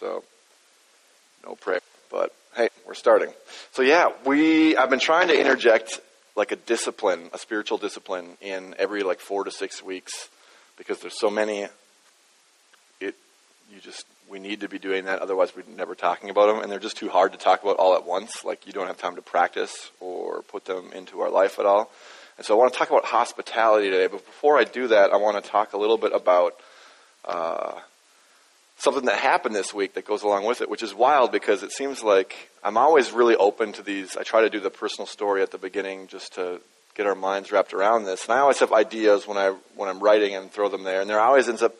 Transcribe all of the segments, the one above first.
So, no prayer. But hey, we're starting. So yeah, we I've been trying to interject like a discipline, a spiritual discipline, in every like four to six weeks because there's so many. It you just we need to be doing that, otherwise we're never talking about them, and they're just too hard to talk about all at once. Like you don't have time to practice or put them into our life at all. And so I want to talk about hospitality today. But before I do that, I want to talk a little bit about. Uh, something that happened this week that goes along with it, which is wild because it seems like I'm always really open to these. I try to do the personal story at the beginning just to get our minds wrapped around this. And I always have ideas when I when I'm writing and throw them there. And there always ends up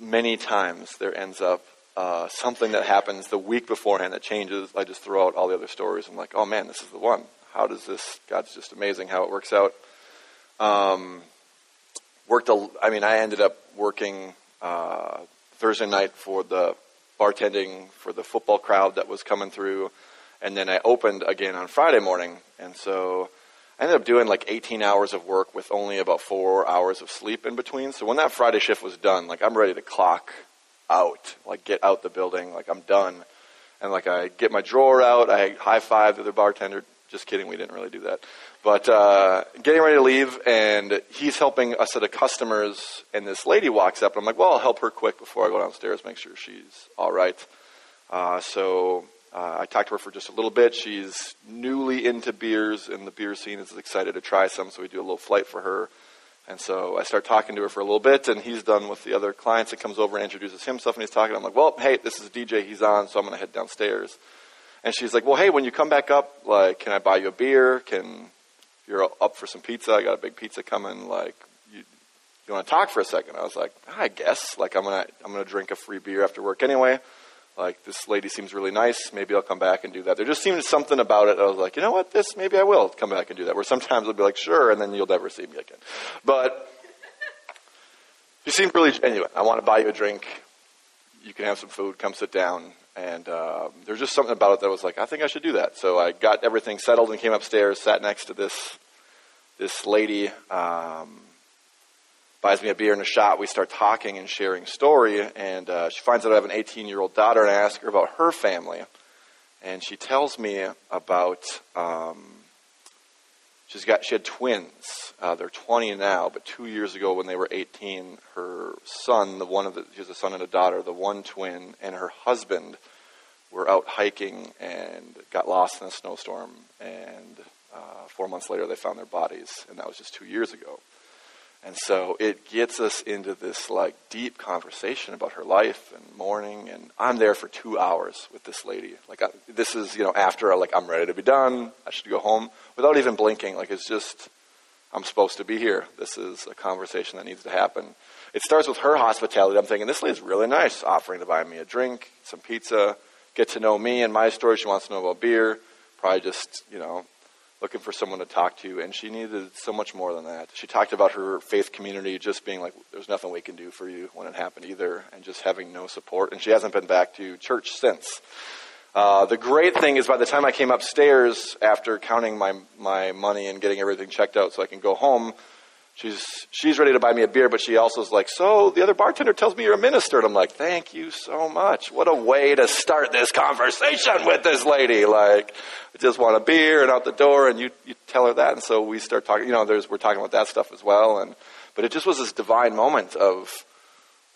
many times there ends up uh, something that happens the week beforehand that changes. I just throw out all the other stories. I'm like, oh man, this is the one. How does this? God's just amazing how it works out. Um, worked. A, I mean, I ended up working. Uh, Thursday night for the bartending for the football crowd that was coming through, and then I opened again on Friday morning, and so I ended up doing like 18 hours of work with only about four hours of sleep in between. So when that Friday shift was done, like I'm ready to clock out, like get out the building, like I'm done, and like I get my drawer out, I high five the other bartender. Just kidding, we didn't really do that. But uh, getting ready to leave, and he's helping a set of customers, and this lady walks up, and I'm like, well, I'll help her quick before I go downstairs, make sure she's all right. Uh, so uh, I talked to her for just a little bit. She's newly into beers, and the beer scene is excited to try some, so we do a little flight for her. And so I start talking to her for a little bit, and he's done with the other clients and comes over and introduces himself, and he's talking. I'm like, well, hey, this is DJ. He's on, so I'm going to head downstairs. And she's like, well, hey, when you come back up, like, can I buy you a beer? Can you're up for some pizza. I got a big pizza coming. Like, you, you want to talk for a second? I was like, ah, I guess. Like, I'm gonna, I'm gonna drink a free beer after work anyway. Like, this lady seems really nice. Maybe I'll come back and do that. There just seemed something about it. I was like, you know what? This maybe I will come back and do that. Where sometimes I'll be like, sure, and then you'll never see me again. But you seem really genuine. I want to buy you a drink. You can have some food. Come sit down. And uh, there's just something about it that was like, I think I should do that. So I got everything settled and came upstairs, sat next to this this lady, um, buys me a beer and a shot. We start talking and sharing story, and uh, she finds out I have an 18 year old daughter, and I ask her about her family, and she tells me about um, she's got she had twins. Uh, they're 20 now, but two years ago when they were 18, her son, the one of the she has a son and a daughter, the one twin, and her husband were out hiking and got lost in a snowstorm and uh, four months later, they found their bodies, and that was just two years ago. And so it gets us into this like deep conversation about her life and mourning, and I'm there for two hours with this lady. Like I, this is you know after like I'm ready to be done, I should go home without even blinking. Like it's just I'm supposed to be here. This is a conversation that needs to happen. It starts with her hospitality. I'm thinking this lady's really nice, offering to buy me a drink, some pizza, get to know me and my story. She wants to know about beer. Probably just you know looking for someone to talk to, and she needed so much more than that. She talked about her faith community just being like, there's nothing we can do for you when it happened either, and just having no support. And she hasn't been back to church since. Uh, the great thing is by the time I came upstairs after counting my, my money and getting everything checked out so I can go home, she's she's ready to buy me a beer, but she also is like, "So the other bartender tells me you're a minister," and I'm like, "Thank you so much. What a way to start this conversation with this lady." Like, I just want a beer and out the door, and you you tell her that, and so we start talking. You know, there's we're talking about that stuff as well, and but it just was this divine moment of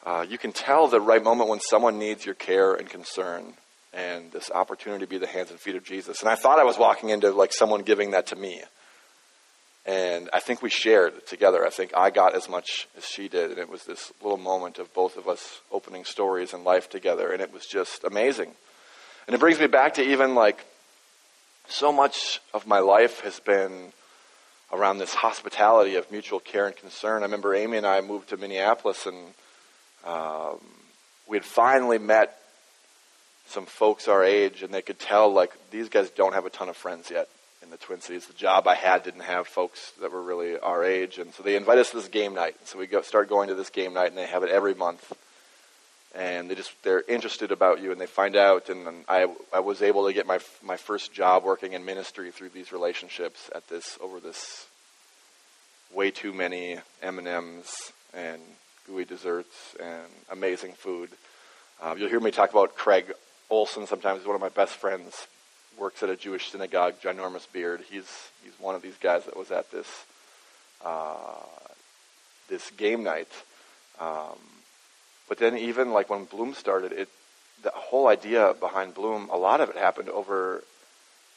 uh, you can tell the right moment when someone needs your care and concern. And this opportunity to be the hands and feet of Jesus. And I thought I was walking into like someone giving that to me and I think we shared together. I think I got as much as she did. And it was this little moment of both of us opening stories and life together. And it was just amazing. And it brings me back to even like so much of my life has been around this hospitality of mutual care and concern. I remember Amy and I moved to Minneapolis and um, we had finally met some folks our age and they could tell like these guys don't have a ton of friends yet in the Twin Cities. The job I had didn't have folks that were really our age, and so they invite us to this game night. So we go, start going to this game night, and they have it every month. And they just they're interested about you, and they find out. And I I was able to get my my first job working in ministry through these relationships at this over this way too many M and M's and gooey desserts and amazing food. Um, you'll hear me talk about Craig Olson sometimes. He's one of my best friends. Works at a Jewish synagogue, ginormous beard. He's he's one of these guys that was at this uh, this game night. Um, but then even like when Bloom started, it the whole idea behind Bloom, a lot of it happened over.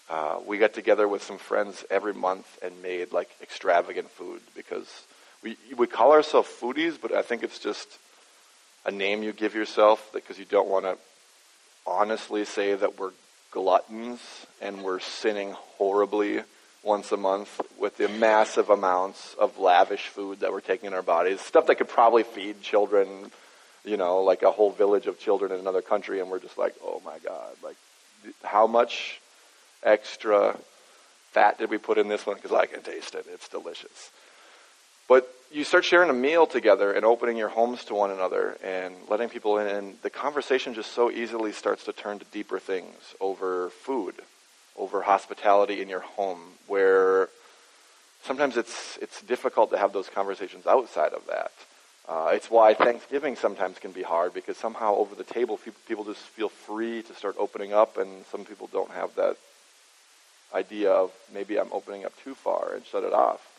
Uh, we got together with some friends every month and made like extravagant food because we we call ourselves foodies, but I think it's just a name you give yourself because you don't want to honestly say that we're gluttons and we're sinning horribly once a month with the massive amounts of lavish food that we're taking in our bodies, stuff that could probably feed children, you know, like a whole village of children in another country, and we're just like, oh my god, like how much extra fat did we put in this one? Because I can taste it; it's delicious. But you start sharing a meal together and opening your homes to one another and letting people in, and the conversation just so easily starts to turn to deeper things over food, over hospitality in your home, where sometimes it's it's difficult to have those conversations outside of that. Uh, it's why Thanksgiving sometimes can be hard because somehow over the table people just feel free to start opening up, and some people don't have that idea of maybe I'm opening up too far and shut it off.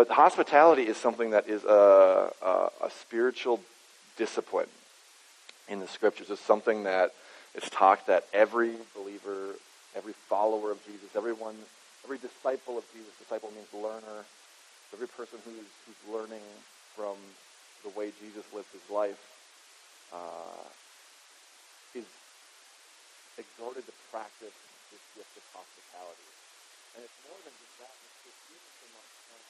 But hospitality is something that is a, a, a spiritual discipline in the scriptures. It's something that is taught that every believer, every follower of Jesus, everyone, every disciple of Jesus, disciple means learner, every person who's, who's learning from the way Jesus lived his life uh, is exhorted to practice this gift of hospitality. And it's more than just that. It's, much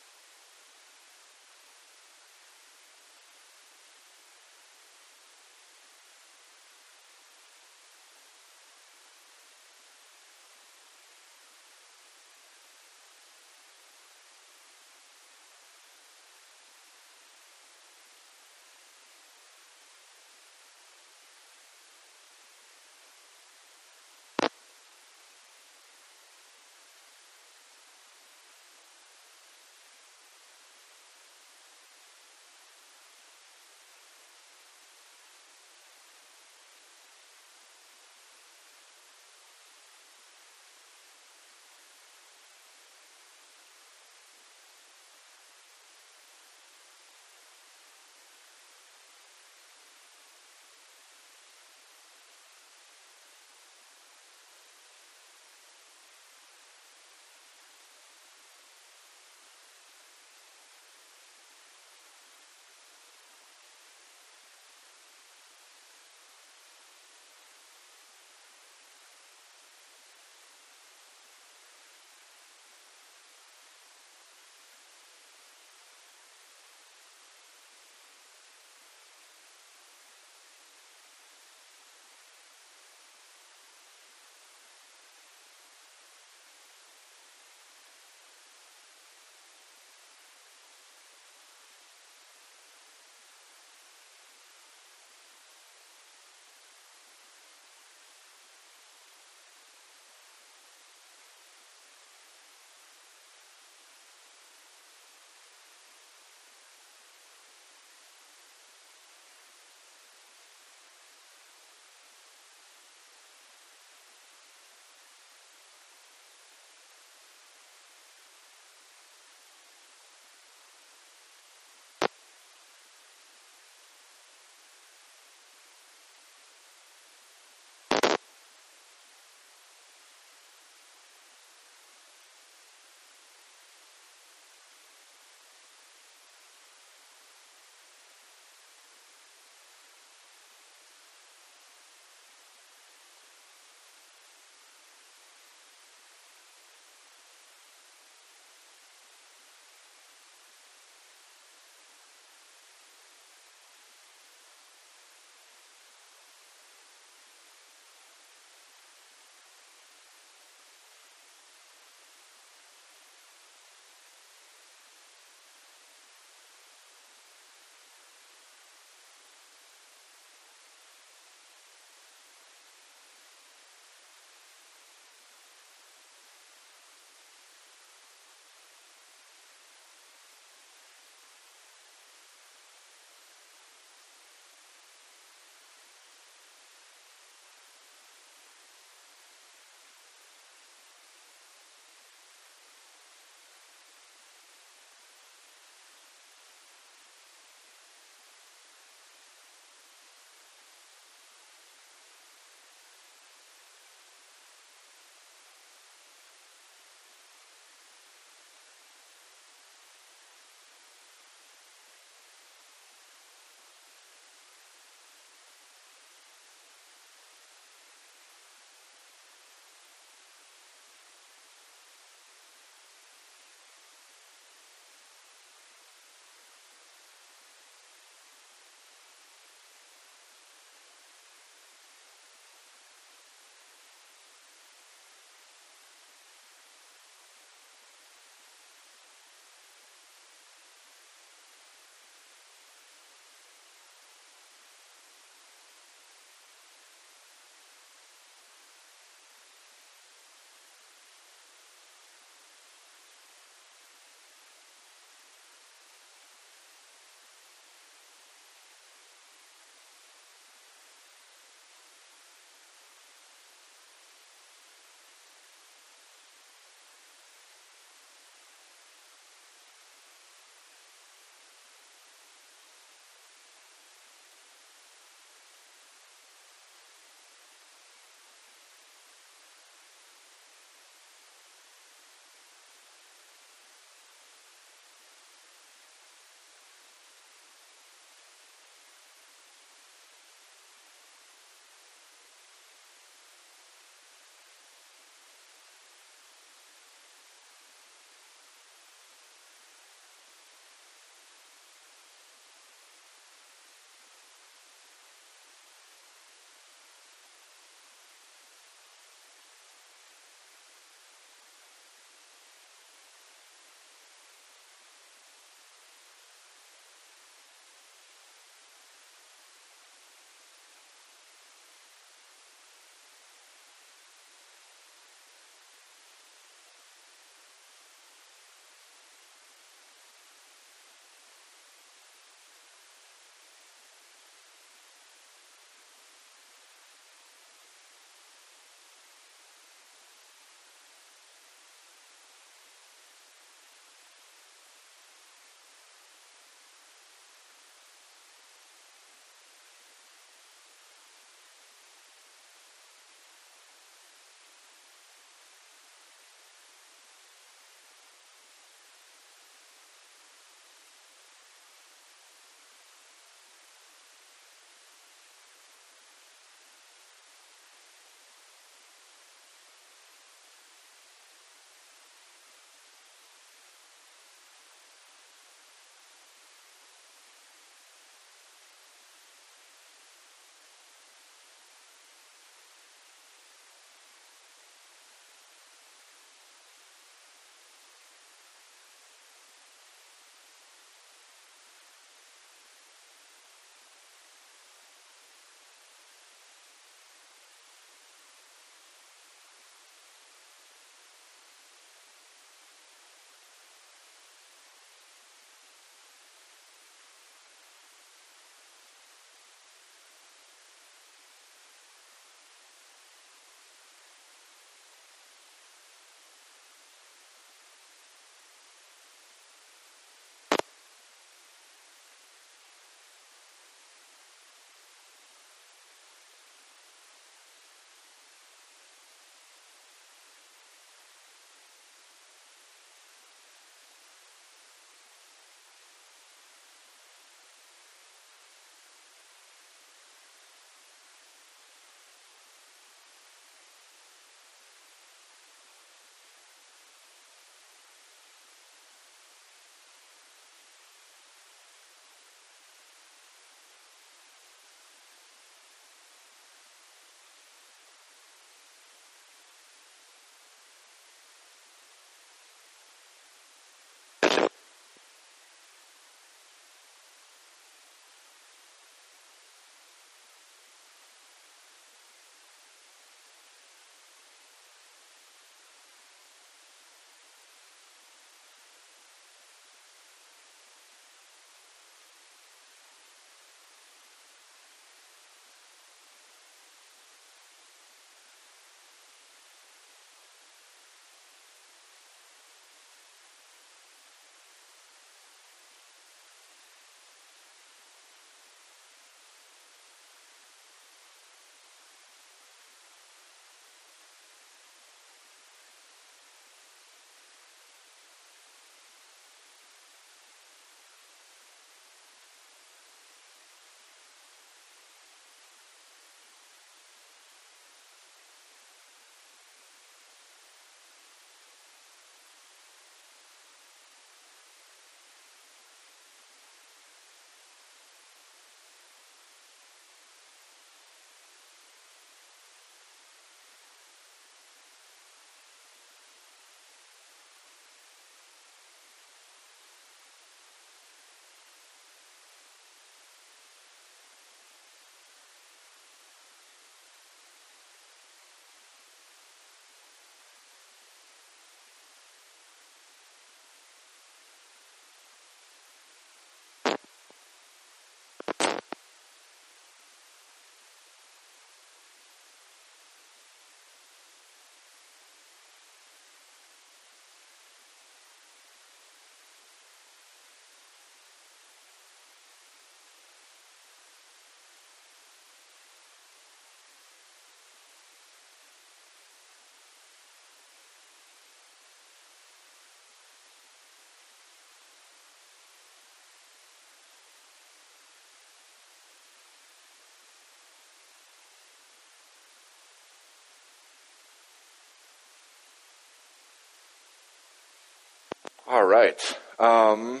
right. Um,